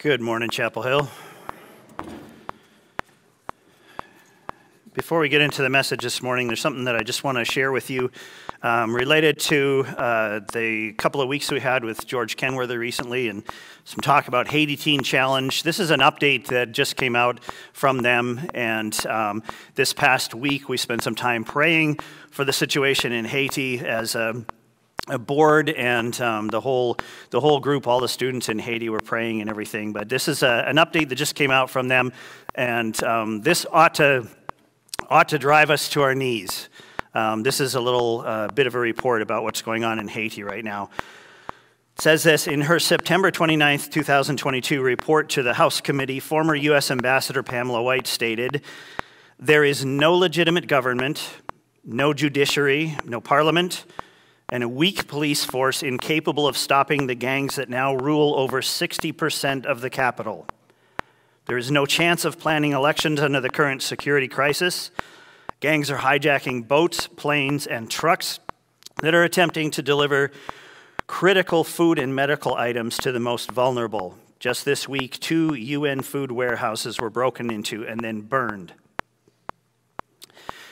Good morning, Chapel Hill. Before we get into the message this morning, there's something that I just want to share with you um, related to uh, the couple of weeks we had with George Kenworthy recently and some talk about Haiti Teen Challenge. This is an update that just came out from them, and um, this past week we spent some time praying for the situation in Haiti as a board and um, the whole the whole group, all the students in Haiti were praying and everything. But this is a, an update that just came out from them, and um, this ought to ought to drive us to our knees. Um, this is a little uh, bit of a report about what's going on in Haiti right now. It says this in her September 29, 2022 report to the House Committee, former U.S. Ambassador Pamela White stated, There is no legitimate government, no judiciary, no parliament, and a weak police force incapable of stopping the gangs that now rule over 60% of the capital. There is no chance of planning elections under the current security crisis. Gangs are hijacking boats, planes, and trucks that are attempting to deliver critical food and medical items to the most vulnerable. Just this week, two UN food warehouses were broken into and then burned.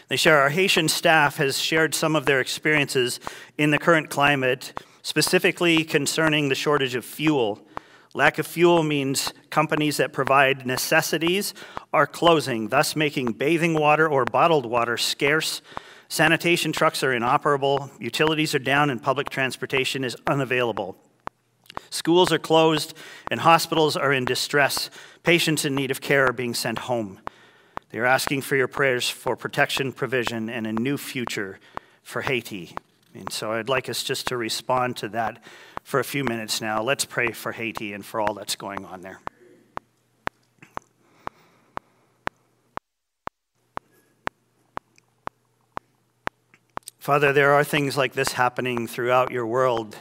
They share our Haitian staff has shared some of their experiences in the current climate, specifically concerning the shortage of fuel. Lack of fuel means companies that provide necessities are closing, thus making bathing water or bottled water scarce. Sanitation trucks are inoperable, utilities are down, and public transportation is unavailable. Schools are closed, and hospitals are in distress. Patients in need of care are being sent home. They are asking for your prayers for protection, provision, and a new future for Haiti. And so I'd like us just to respond to that for a few minutes now. Let's pray for Haiti and for all that's going on there. Father, there are things like this happening throughout your world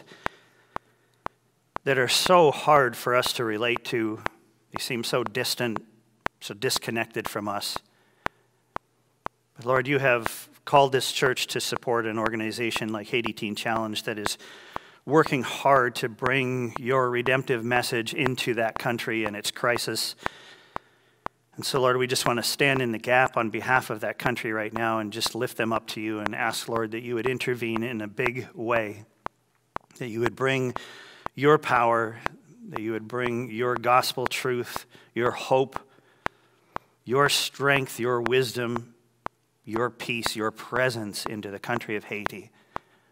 that are so hard for us to relate to. They seem so distant so disconnected from us. But Lord, you have called this church to support an organization like Haiti Teen Challenge that is working hard to bring your redemptive message into that country and its crisis. And so, Lord, we just want to stand in the gap on behalf of that country right now and just lift them up to you and ask, Lord, that you would intervene in a big way, that you would bring your power, that you would bring your gospel truth, your hope your strength, your wisdom, your peace, your presence into the country of Haiti.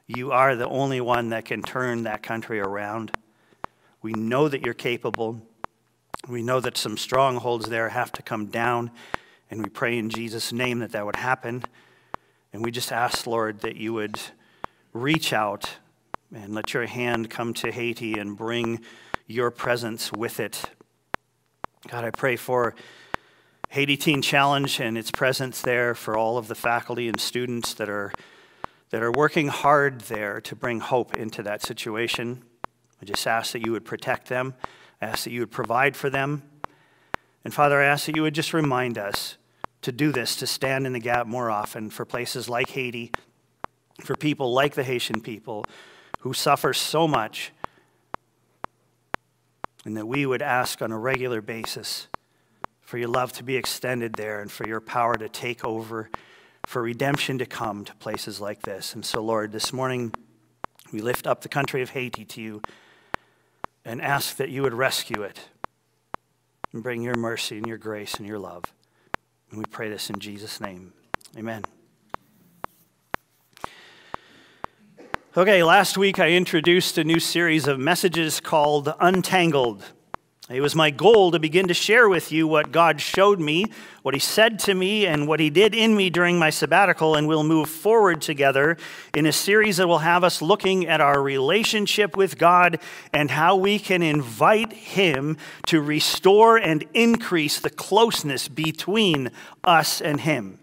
You are the only one that can turn that country around. We know that you're capable. We know that some strongholds there have to come down, and we pray in Jesus' name that that would happen. And we just ask, Lord, that you would reach out and let your hand come to Haiti and bring your presence with it. God, I pray for Haiti Teen Challenge and its presence there for all of the faculty and students that are, that are working hard there to bring hope into that situation. I just ask that you would protect them. I ask that you would provide for them. And Father, I ask that you would just remind us to do this, to stand in the gap more often for places like Haiti, for people like the Haitian people who suffer so much, and that we would ask on a regular basis for your love to be extended there and for your power to take over, for redemption to come to places like this. And so, Lord, this morning we lift up the country of Haiti to you and ask that you would rescue it and bring your mercy and your grace and your love. And we pray this in Jesus' name. Amen. Okay, last week I introduced a new series of messages called Untangled. It was my goal to begin to share with you what God showed me, what He said to me, and what He did in me during my sabbatical, and we'll move forward together in a series that will have us looking at our relationship with God and how we can invite Him to restore and increase the closeness between us and Him.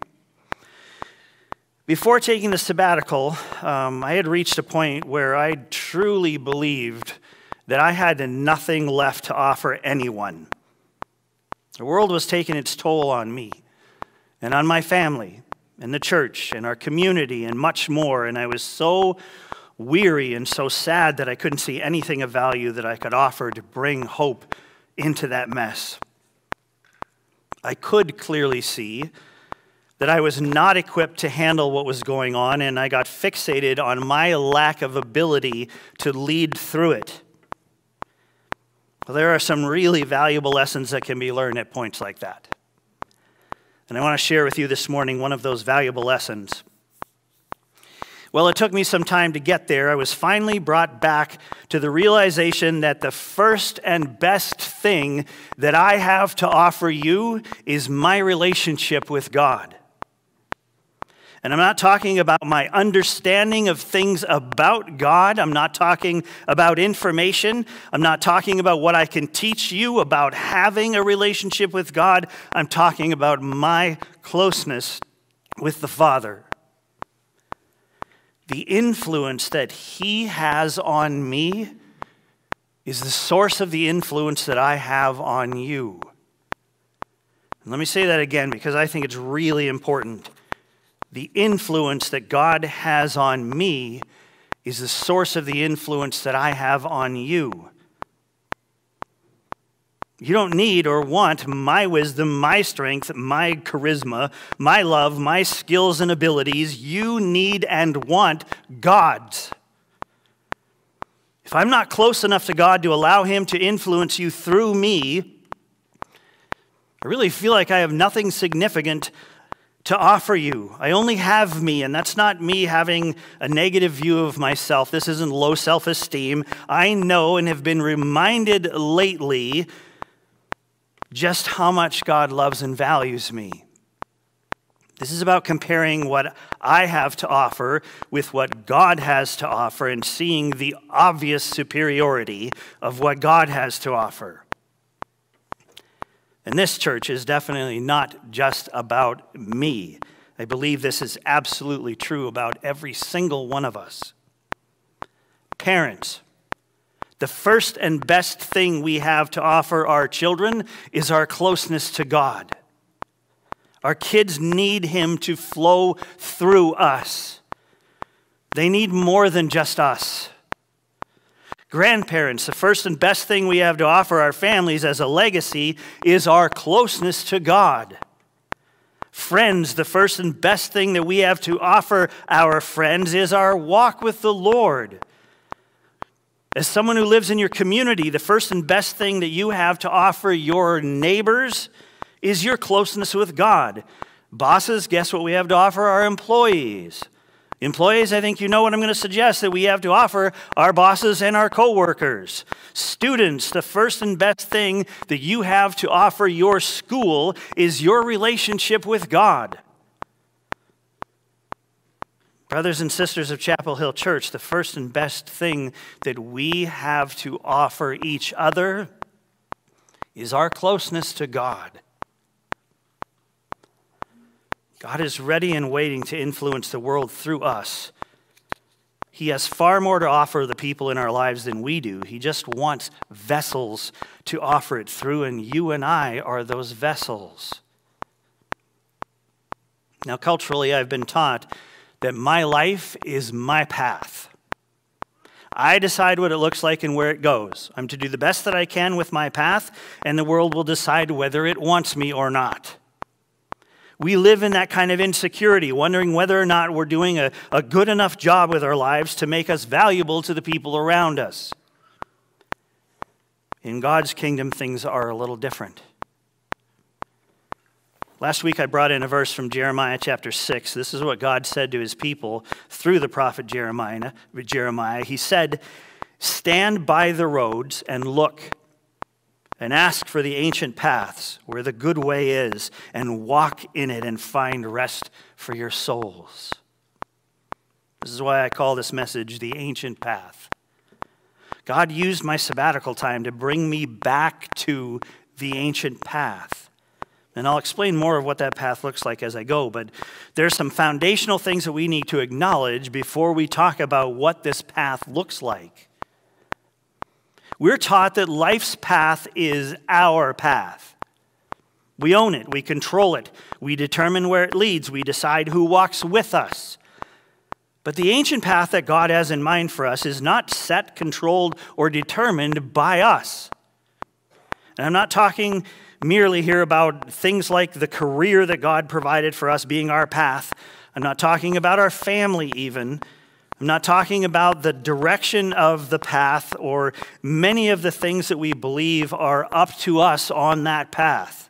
Before taking the sabbatical, um, I had reached a point where I truly believed that I had nothing left to offer anyone. The world was taking its toll on me and on my family and the church and our community and much more. And I was so weary and so sad that I couldn't see anything of value that I could offer to bring hope into that mess. I could clearly see that I was not equipped to handle what was going on, and I got fixated on my lack of ability to lead through it. Well, there are some really valuable lessons that can be learned at points like that. And I want to share with you this morning one of those valuable lessons. Well, it took me some time to get there. I was finally brought back to the realization that the first and best thing that I have to offer you is my relationship with God. And I'm not talking about my understanding of things about God. I'm not talking about information. I'm not talking about what I can teach you about having a relationship with God. I'm talking about my closeness with the Father. The influence that He has on me is the source of the influence that I have on you. And let me say that again because I think it's really important the influence that God has on me is the source of the influence that I have on you. You don't need or want my wisdom, my strength, my charisma, my love, my skills and abilities. You need and want God's. If I'm not close enough to God to allow Him to influence you through me, I really feel like I have nothing significant to offer you. I only have me, and that's not me having a negative view of myself. This isn't low self esteem. I know and have been reminded lately just how much God loves and values me. This is about comparing what I have to offer with what God has to offer and seeing the obvious superiority of what God has to offer. And this church is definitely not just about me. I believe this is absolutely true about every single one of us. Parents, the first and best thing we have to offer our children is our closeness to God. Our kids need Him to flow through us. They need more than just us. Grandparents, the first and best thing we have to offer our families as a legacy is our closeness to God. Friends, the first and best thing that we have to offer our friends is our walk with the Lord. As someone who lives in your community, the first and best thing that you have to offer your neighbors is your closeness with God. Bosses, guess what we have to offer our employees? Employees, I think you know what I'm going to suggest that we have to offer our bosses and our coworkers. Students, the first and best thing that you have to offer your school is your relationship with God. Brothers and sisters of Chapel Hill Church, the first and best thing that we have to offer each other is our closeness to God. God is ready and waiting to influence the world through us. He has far more to offer the people in our lives than we do. He just wants vessels to offer it through, and you and I are those vessels. Now, culturally, I've been taught that my life is my path. I decide what it looks like and where it goes. I'm to do the best that I can with my path, and the world will decide whether it wants me or not we live in that kind of insecurity, wondering whether or not we're doing a, a good enough job with our lives to make us valuable to the people around us. In God's kingdom, things are a little different. Last week, I brought in a verse from Jeremiah chapter 6. This is what God said to his people through the prophet Jeremiah. Jeremiah. He said, Stand by the roads and look and ask for the ancient paths where the good way is and walk in it and find rest for your souls. This is why I call this message the ancient path. God used my sabbatical time to bring me back to the ancient path. And I'll explain more of what that path looks like as I go, but there's some foundational things that we need to acknowledge before we talk about what this path looks like. We're taught that life's path is our path. We own it, we control it, we determine where it leads, we decide who walks with us. But the ancient path that God has in mind for us is not set, controlled, or determined by us. And I'm not talking merely here about things like the career that God provided for us being our path. I'm not talking about our family, even. I'm not talking about the direction of the path or many of the things that we believe are up to us on that path.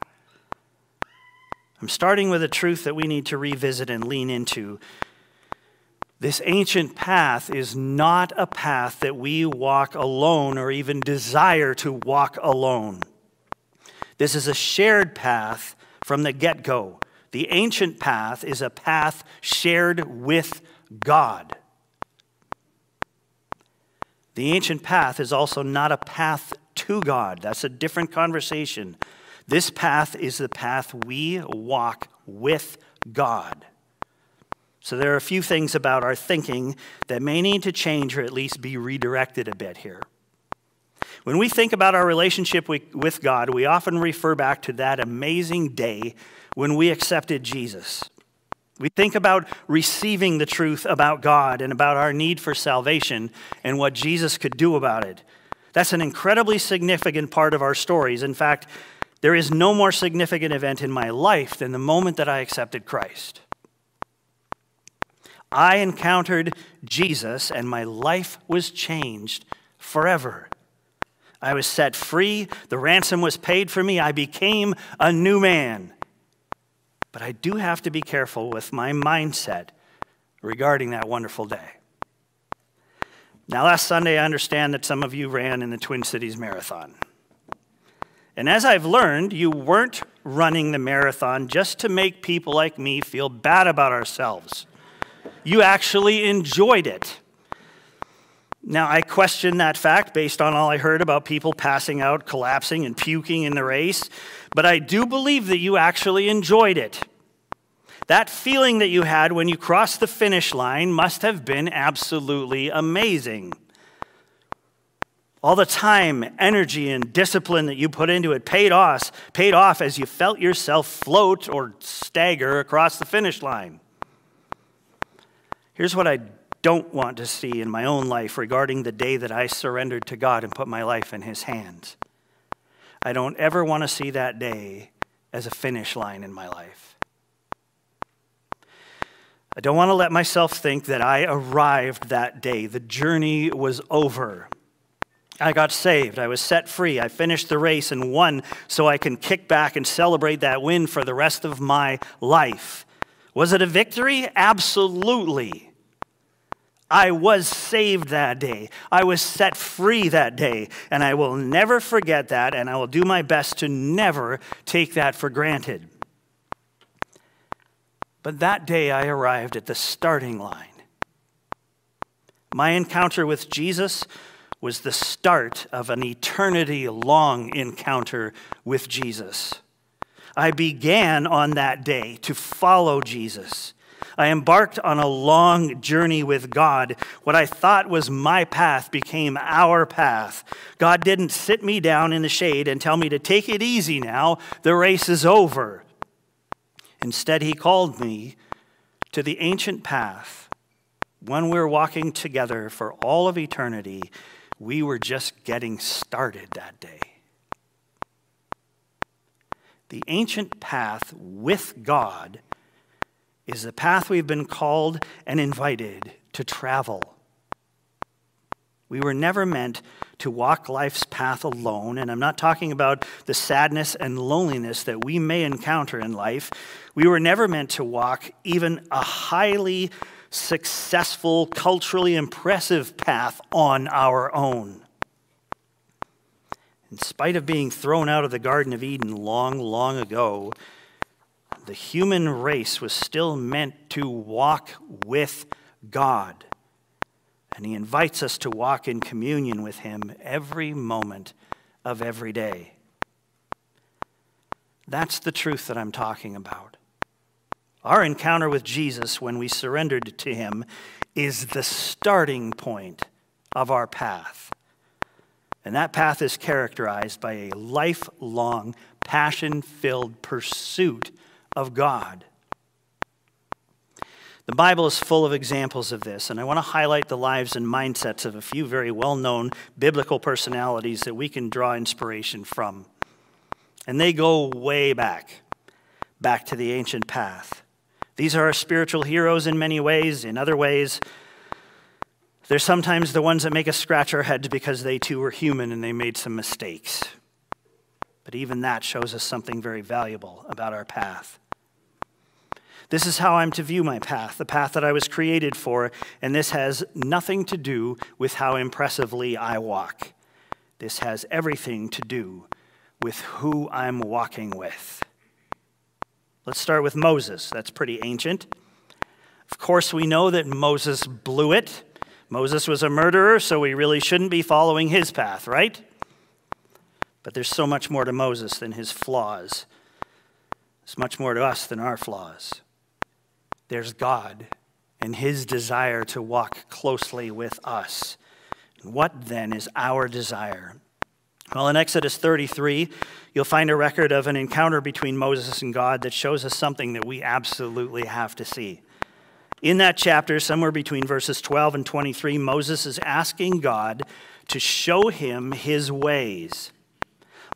I'm starting with a truth that we need to revisit and lean into. This ancient path is not a path that we walk alone or even desire to walk alone. This is a shared path from the get go. The ancient path is a path shared with God. The ancient path is also not a path to God. That's a different conversation. This path is the path we walk with God. So there are a few things about our thinking that may need to change or at least be redirected a bit here. When we think about our relationship with God, we often refer back to that amazing day when we accepted Jesus. We think about receiving the truth about God and about our need for salvation and what Jesus could do about it. That's an incredibly significant part of our stories. In fact, there is no more significant event in my life than the moment that I accepted Christ. I encountered Jesus and my life was changed forever. I was set free, the ransom was paid for me, I became a new man. But I do have to be careful with my mindset regarding that wonderful day. Now, last Sunday, I understand that some of you ran in the Twin Cities Marathon. And as I've learned, you weren't running the marathon just to make people like me feel bad about ourselves. You actually enjoyed it. Now, I question that fact based on all I heard about people passing out, collapsing, and puking in the race, but I do believe that you actually enjoyed it. That feeling that you had when you crossed the finish line must have been absolutely amazing. All the time, energy, and discipline that you put into it paid off, paid off as you felt yourself float or stagger across the finish line. Here's what I don't want to see in my own life regarding the day that I surrendered to God and put my life in His hands. I don't ever want to see that day as a finish line in my life. I don't want to let myself think that I arrived that day. The journey was over. I got saved. I was set free. I finished the race and won so I can kick back and celebrate that win for the rest of my life. Was it a victory? Absolutely. I was saved that day. I was set free that day. And I will never forget that, and I will do my best to never take that for granted. But that day I arrived at the starting line. My encounter with Jesus was the start of an eternity long encounter with Jesus. I began on that day to follow Jesus. I embarked on a long journey with God. What I thought was my path became our path. God didn't sit me down in the shade and tell me to take it easy now, the race is over. Instead, He called me to the ancient path. When we were walking together for all of eternity, we were just getting started that day. The ancient path with God is the path we've been called and invited to travel. We were never meant to walk life's path alone, and I'm not talking about the sadness and loneliness that we may encounter in life. We were never meant to walk even a highly successful, culturally impressive path on our own. In spite of being thrown out of the Garden of Eden long, long ago, the human race was still meant to walk with God. And He invites us to walk in communion with Him every moment of every day. That's the truth that I'm talking about. Our encounter with Jesus when we surrendered to Him is the starting point of our path. And that path is characterized by a lifelong, passion filled pursuit of God. The Bible is full of examples of this, and I want to highlight the lives and mindsets of a few very well known biblical personalities that we can draw inspiration from. And they go way back, back to the ancient path. These are our spiritual heroes in many ways. In other ways, they're sometimes the ones that make us scratch our heads because they too were human and they made some mistakes. But even that shows us something very valuable about our path. This is how I'm to view my path, the path that I was created for, and this has nothing to do with how impressively I walk. This has everything to do with who I'm walking with. Let's start with Moses. That's pretty ancient. Of course, we know that Moses blew it. Moses was a murderer, so we really shouldn't be following his path, right? But there's so much more to Moses than his flaws. There's much more to us than our flaws. There's God and his desire to walk closely with us. What then is our desire? Well, in Exodus 33, you'll find a record of an encounter between Moses and God that shows us something that we absolutely have to see. In that chapter, somewhere between verses 12 and 23, Moses is asking God to show him his ways.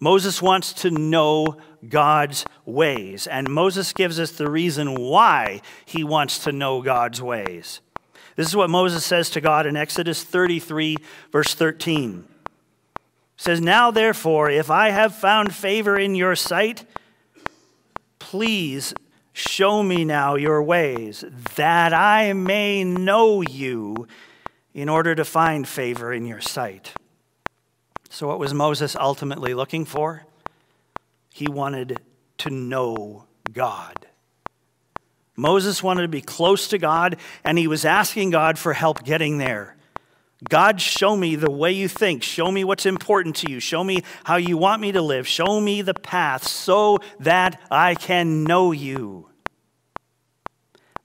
Moses wants to know God's ways, and Moses gives us the reason why he wants to know God's ways. This is what Moses says to God in Exodus 33, verse 13. It says, Now therefore, if I have found favor in your sight, please show me now your ways, that I may know you in order to find favor in your sight. So, what was Moses ultimately looking for? He wanted to know God. Moses wanted to be close to God, and he was asking God for help getting there. God, show me the way you think. Show me what's important to you. Show me how you want me to live. Show me the path so that I can know you.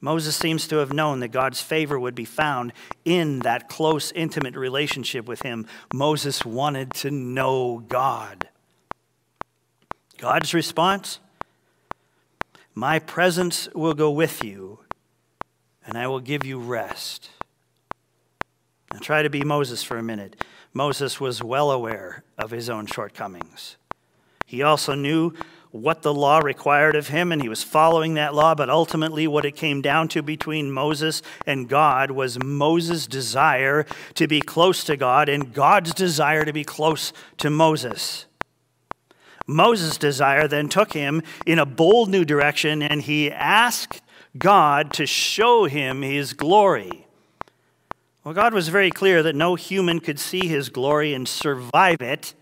Moses seems to have known that God's favor would be found in that close, intimate relationship with him. Moses wanted to know God. God's response My presence will go with you, and I will give you rest. Now, try to be Moses for a minute. Moses was well aware of his own shortcomings. He also knew what the law required of him, and he was following that law. But ultimately, what it came down to between Moses and God was Moses' desire to be close to God and God's desire to be close to Moses. Moses' desire then took him in a bold new direction, and he asked God to show him his glory. Well, God was very clear that no human could see his glory and survive it.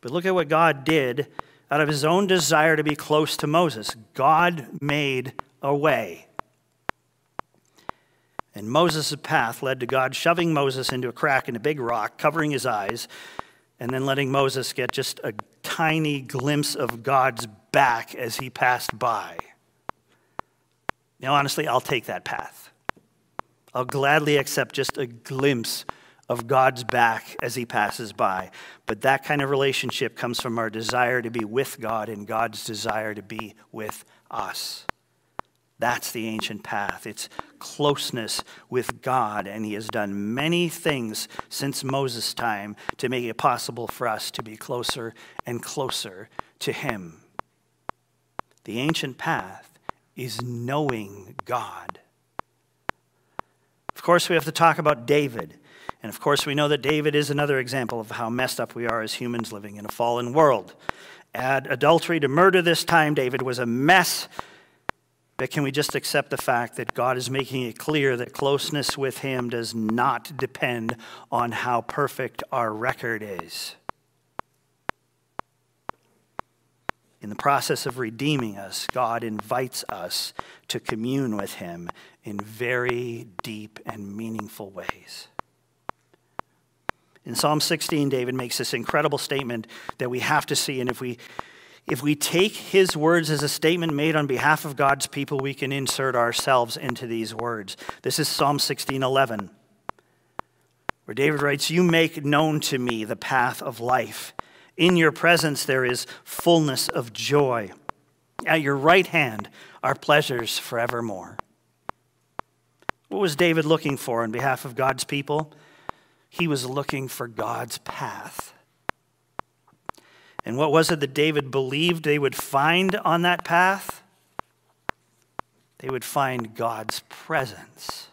But look at what God did out of his own desire to be close to Moses. God made a way. And Moses' path led to God shoving Moses into a crack in a big rock, covering his eyes, and then letting Moses get just a tiny glimpse of God's back as he passed by. Now, honestly, I'll take that path. I'll gladly accept just a glimpse of God's back as he passes by. But that kind of relationship comes from our desire to be with God and God's desire to be with us. That's the ancient path. It's closeness with God, and He has done many things since Moses' time to make it possible for us to be closer and closer to Him. The ancient path is knowing God. Of course, we have to talk about David. And of course, we know that David is another example of how messed up we are as humans living in a fallen world. Add adultery to murder this time, David was a mess. But can we just accept the fact that God is making it clear that closeness with Him does not depend on how perfect our record is? In the process of redeeming us, God invites us to commune with Him in very deep and meaningful ways. In Psalm 16, David makes this incredible statement that we have to see. And if we, if we take his words as a statement made on behalf of God's people, we can insert ourselves into these words. This is Psalm 16 11, where David writes, You make known to me the path of life. In your presence there is fullness of joy. At your right hand are pleasures forevermore. What was David looking for on behalf of God's people? He was looking for God's path. And what was it that David believed they would find on that path? They would find God's presence.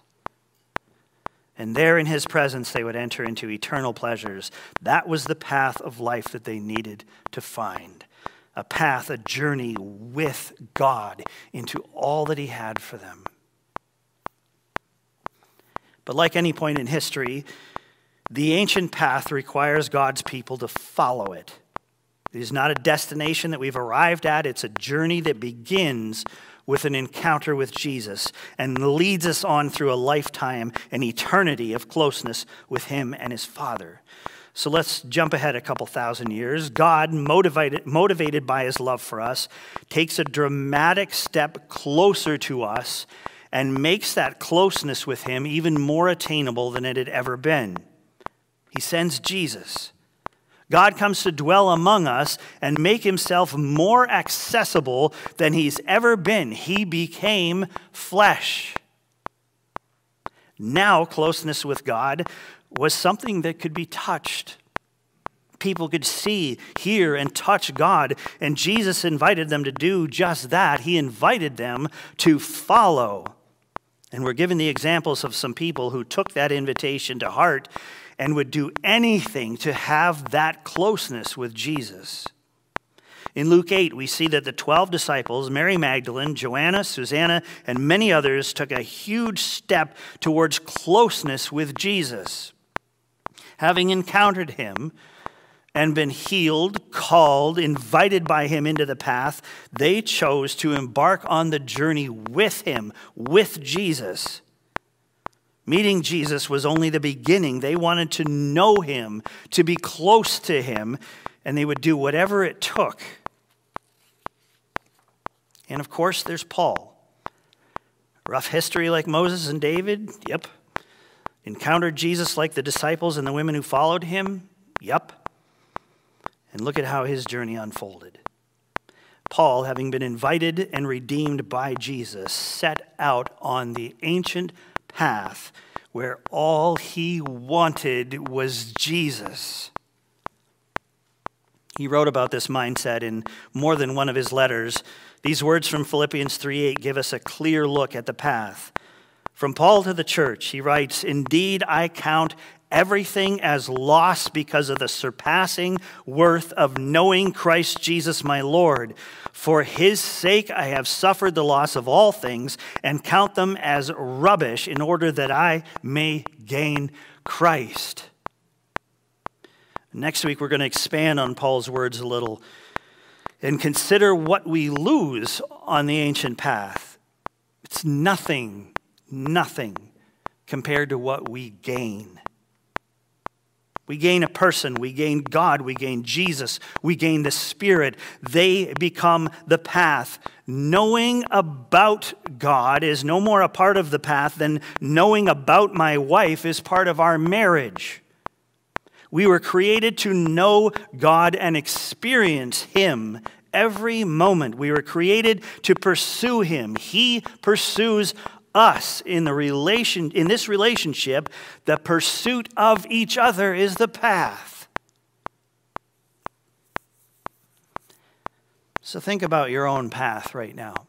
And there in his presence, they would enter into eternal pleasures. That was the path of life that they needed to find a path, a journey with God into all that he had for them. But like any point in history, the ancient path requires God's people to follow it. It is not a destination that we've arrived at, it's a journey that begins with an encounter with Jesus and leads us on through a lifetime, an eternity of closeness with Him and His Father. So let's jump ahead a couple thousand years. God, motivated, motivated by His love for us, takes a dramatic step closer to us and makes that closeness with Him even more attainable than it had ever been. He sends Jesus. God comes to dwell among us and make himself more accessible than he's ever been. He became flesh. Now, closeness with God was something that could be touched. People could see, hear, and touch God. And Jesus invited them to do just that. He invited them to follow. And we're given the examples of some people who took that invitation to heart and would do anything to have that closeness with Jesus. In Luke 8, we see that the 12 disciples, Mary Magdalene, Joanna, Susanna, and many others, took a huge step towards closeness with Jesus. Having encountered him and been healed, called, invited by him into the path, they chose to embark on the journey with him, with Jesus. Meeting Jesus was only the beginning. They wanted to know him, to be close to him, and they would do whatever it took. And of course, there's Paul. Rough history like Moses and David? Yep. Encountered Jesus like the disciples and the women who followed him? Yep. And look at how his journey unfolded. Paul, having been invited and redeemed by Jesus, set out on the ancient path where all he wanted was Jesus. He wrote about this mindset in more than one of his letters. These words from Philippians 3:8 give us a clear look at the path. From Paul to the church, he writes, "Indeed, I count everything as loss because of the surpassing worth of knowing Christ Jesus my Lord. For his sake I have suffered the loss of all things and count them as rubbish in order that I may gain Christ. Next week, we're going to expand on Paul's words a little and consider what we lose on the ancient path. It's nothing, nothing compared to what we gain. We gain a person, we gain God, we gain Jesus, we gain the Spirit. They become the path. Knowing about God is no more a part of the path than knowing about my wife is part of our marriage. We were created to know God and experience Him every moment. We were created to pursue Him. He pursues us in the relation in this relationship, the pursuit of each other is the path. So think about your own path right now.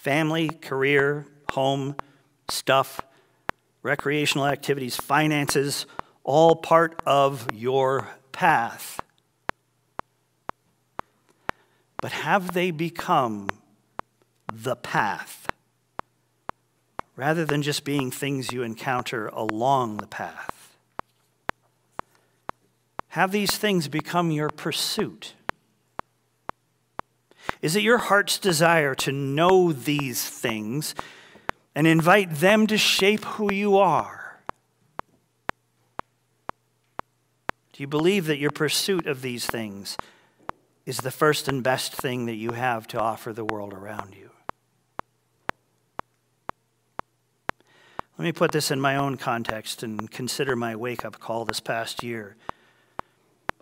Family, career, home, stuff, recreational activities, finances, all part of your path. But have they become the path rather than just being things you encounter along the path. Have these things become your pursuit. Is it your heart's desire to know these things and invite them to shape who you are? Do you believe that your pursuit of these things is the first and best thing that you have to offer the world around you? Let me put this in my own context and consider my wake up call this past year.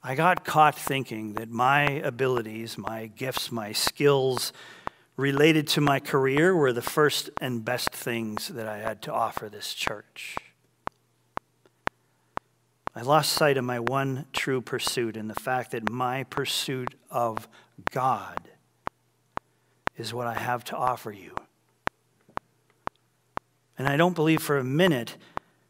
I got caught thinking that my abilities, my gifts, my skills related to my career were the first and best things that I had to offer this church. I lost sight of my one true pursuit and the fact that my pursuit of God is what I have to offer you. And I don't believe for a minute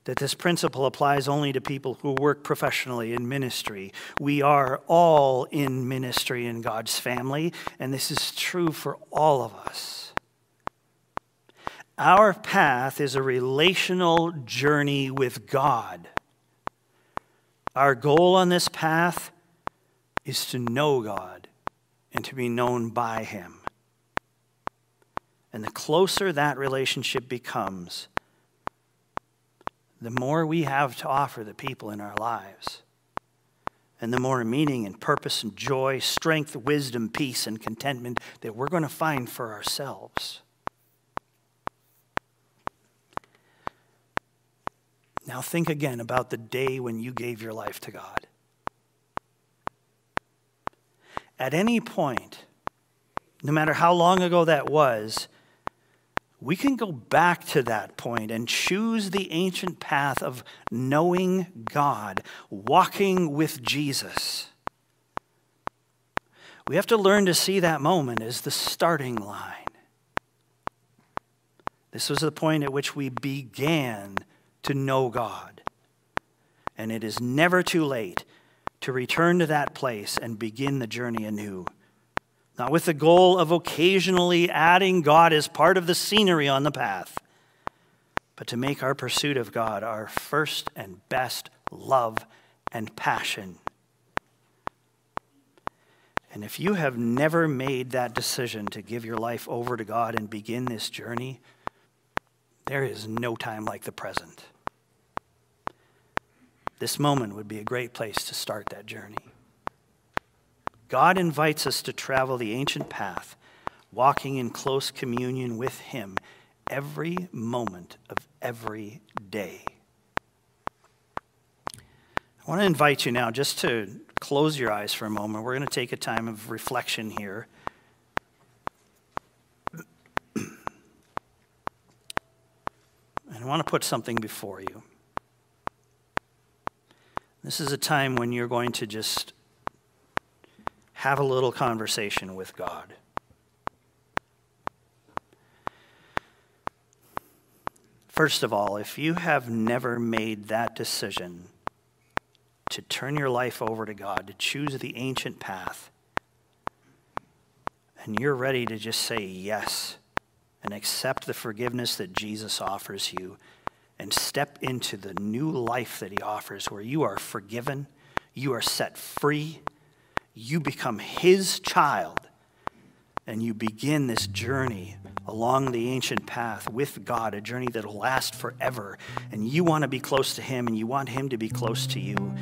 that this principle applies only to people who work professionally in ministry. We are all in ministry in God's family, and this is true for all of us. Our path is a relational journey with God. Our goal on this path is to know God and to be known by Him. And the closer that relationship becomes, the more we have to offer the people in our lives. And the more meaning and purpose and joy, strength, wisdom, peace, and contentment that we're going to find for ourselves. Now think again about the day when you gave your life to God. At any point, no matter how long ago that was, we can go back to that point and choose the ancient path of knowing God, walking with Jesus. We have to learn to see that moment as the starting line. This was the point at which we began to know God. And it is never too late to return to that place and begin the journey anew not with the goal of occasionally adding God as part of the scenery on the path, but to make our pursuit of God our first and best love and passion. And if you have never made that decision to give your life over to God and begin this journey, there is no time like the present. This moment would be a great place to start that journey. God invites us to travel the ancient path, walking in close communion with Him every moment of every day. I want to invite you now just to close your eyes for a moment. We're going to take a time of reflection here. and I want to put something before you. This is a time when you're going to just have a little conversation with God. First of all, if you have never made that decision to turn your life over to God, to choose the ancient path, and you're ready to just say yes and accept the forgiveness that Jesus offers you and step into the new life that he offers where you are forgiven, you are set free, you become his child and you begin this journey along the ancient path with God, a journey that will last forever. And you want to be close to him and you want him to be close to you.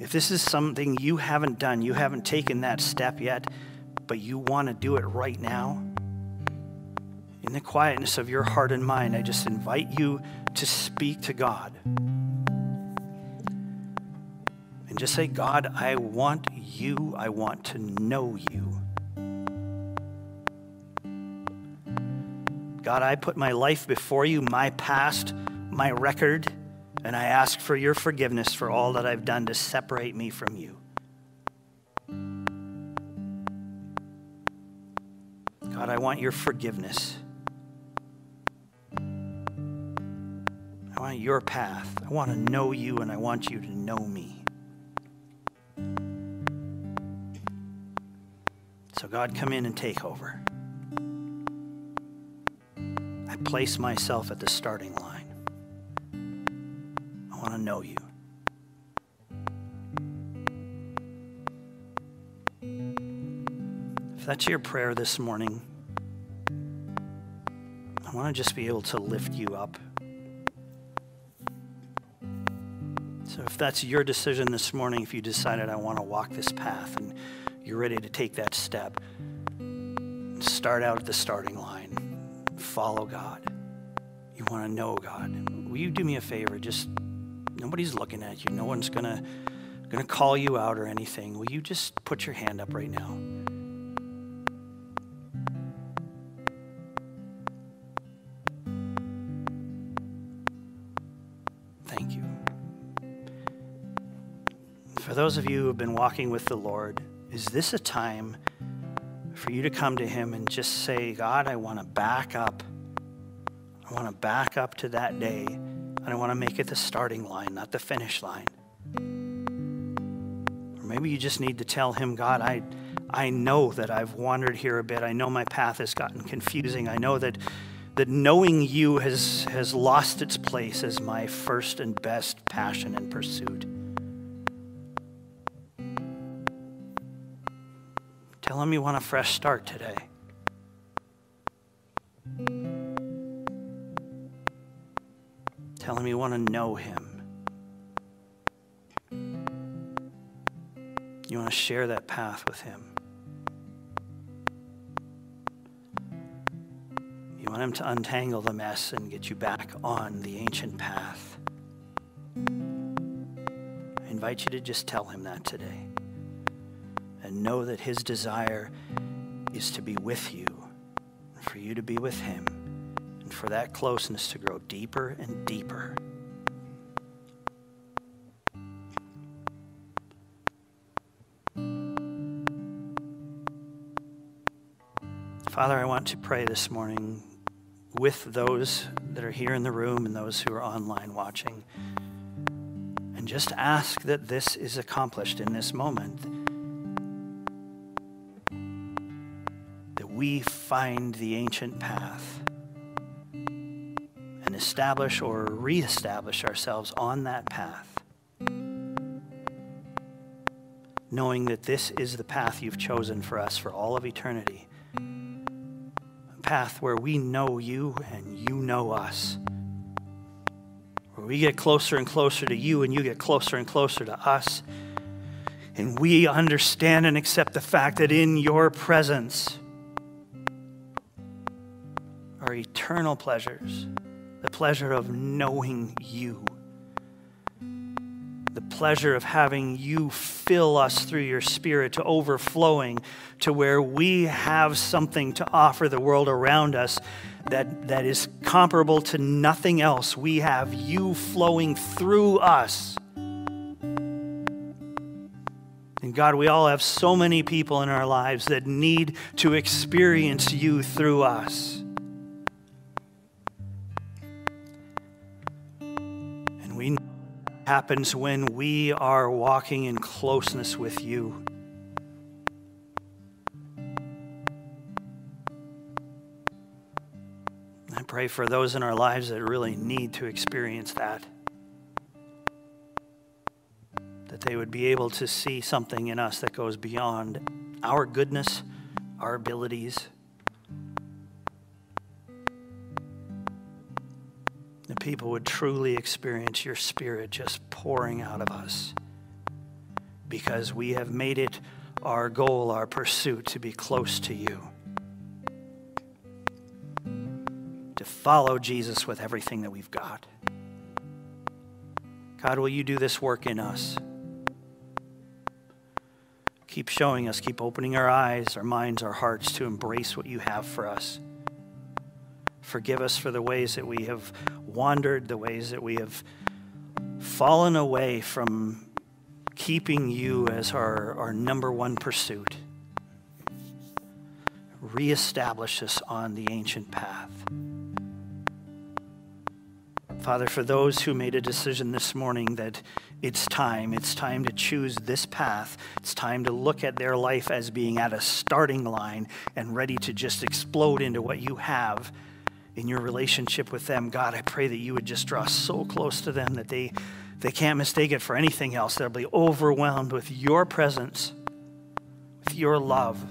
If this is something you haven't done, you haven't taken that step yet, but you want to do it right now, in the quietness of your heart and mind, I just invite you to speak to God. And just say, God, I want you. I want to know you. God, I put my life before you, my past, my record, and I ask for your forgiveness for all that I've done to separate me from you. God, I want your forgiveness. I want your path. I want to know you, and I want you to know me. So, God, come in and take over. I place myself at the starting line. I want to know you. If that's your prayer this morning, I want to just be able to lift you up. So, if that's your decision this morning, if you decided I want to walk this path you're ready to take that step, start out at the starting line. Follow God. You want to know God. Will you do me a favor? Just nobody's looking at you. No one's gonna gonna call you out or anything. Will you just put your hand up right now? Thank you. For those of you who have been walking with the Lord, is this a time for you to come to Him and just say, God, I want to back up. I want to back up to that day, and I want to make it the starting line, not the finish line. Or maybe you just need to tell Him, God, I, I know that I've wandered here a bit. I know my path has gotten confusing. I know that, that knowing you has, has lost its place as my first and best passion and pursuit. You want a fresh start today. Tell him you want to know him. You want to share that path with him. You want him to untangle the mess and get you back on the ancient path. I invite you to just tell him that today know that His desire is to be with you, and for you to be with Him, and for that closeness to grow deeper and deeper. Father, I want to pray this morning with those that are here in the room and those who are online watching. And just ask that this is accomplished in this moment we find the ancient path and establish or reestablish ourselves on that path, knowing that this is the path you've chosen for us for all of eternity. A path where we know you and you know us. Where we get closer and closer to you and you get closer and closer to us. And we understand and accept the fact that in your presence, eternal pleasures the pleasure of knowing you, the pleasure of having you fill us through your spirit to overflowing to where we have something to offer the world around us that, that is comparable to nothing else. We have you flowing through us. And God, we all have so many people in our lives that need to experience you through us. Happens when we are walking in closeness with you. I pray for those in our lives that really need to experience that. That they would be able to see something in us that goes beyond our goodness, our abilities people would truly experience your spirit just pouring out of us because we have made it our goal, our pursuit to be close to you. To follow Jesus with everything that we've got. God, will you do this work in us? Keep showing us, keep opening our eyes, our minds, our hearts to embrace what you have for us. Forgive us for the ways that we have wandered, the ways that we have fallen away from keeping you as our, our number one pursuit. Reestablish us on the ancient path. Father, for those who made a decision this morning that it's time, it's time to choose this path, it's time to look at their life as being at a starting line and ready to just explode into what you have in your relationship with them, God, I pray that you would just draw so close to them that they, they can't mistake it for anything else. They'll be overwhelmed with your presence, with your love,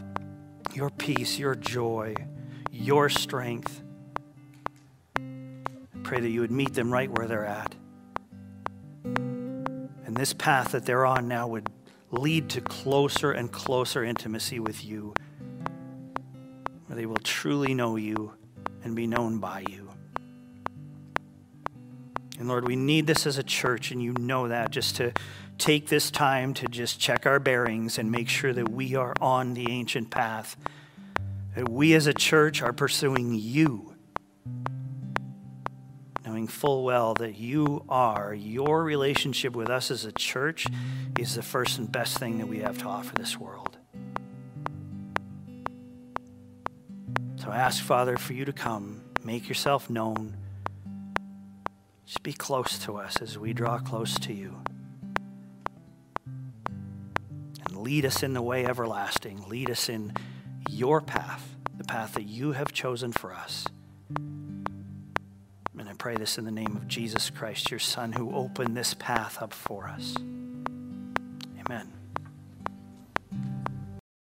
your peace, your joy, your strength. I pray that you would meet them right where they're at. And this path that they're on now would lead to closer and closer intimacy with you, where they will truly know you and be known by you. And Lord, we need this as a church, and you know that, just to take this time to just check our bearings and make sure that we are on the ancient path. That we as a church are pursuing you, knowing full well that you are, your relationship with us as a church is the first and best thing that we have to offer this world. So I ask, Father, for you to come, make yourself known. Just be close to us as we draw close to you. And lead us in the way everlasting. Lead us in your path, the path that you have chosen for us. And I pray this in the name of Jesus Christ, your Son, who opened this path up for us. Amen.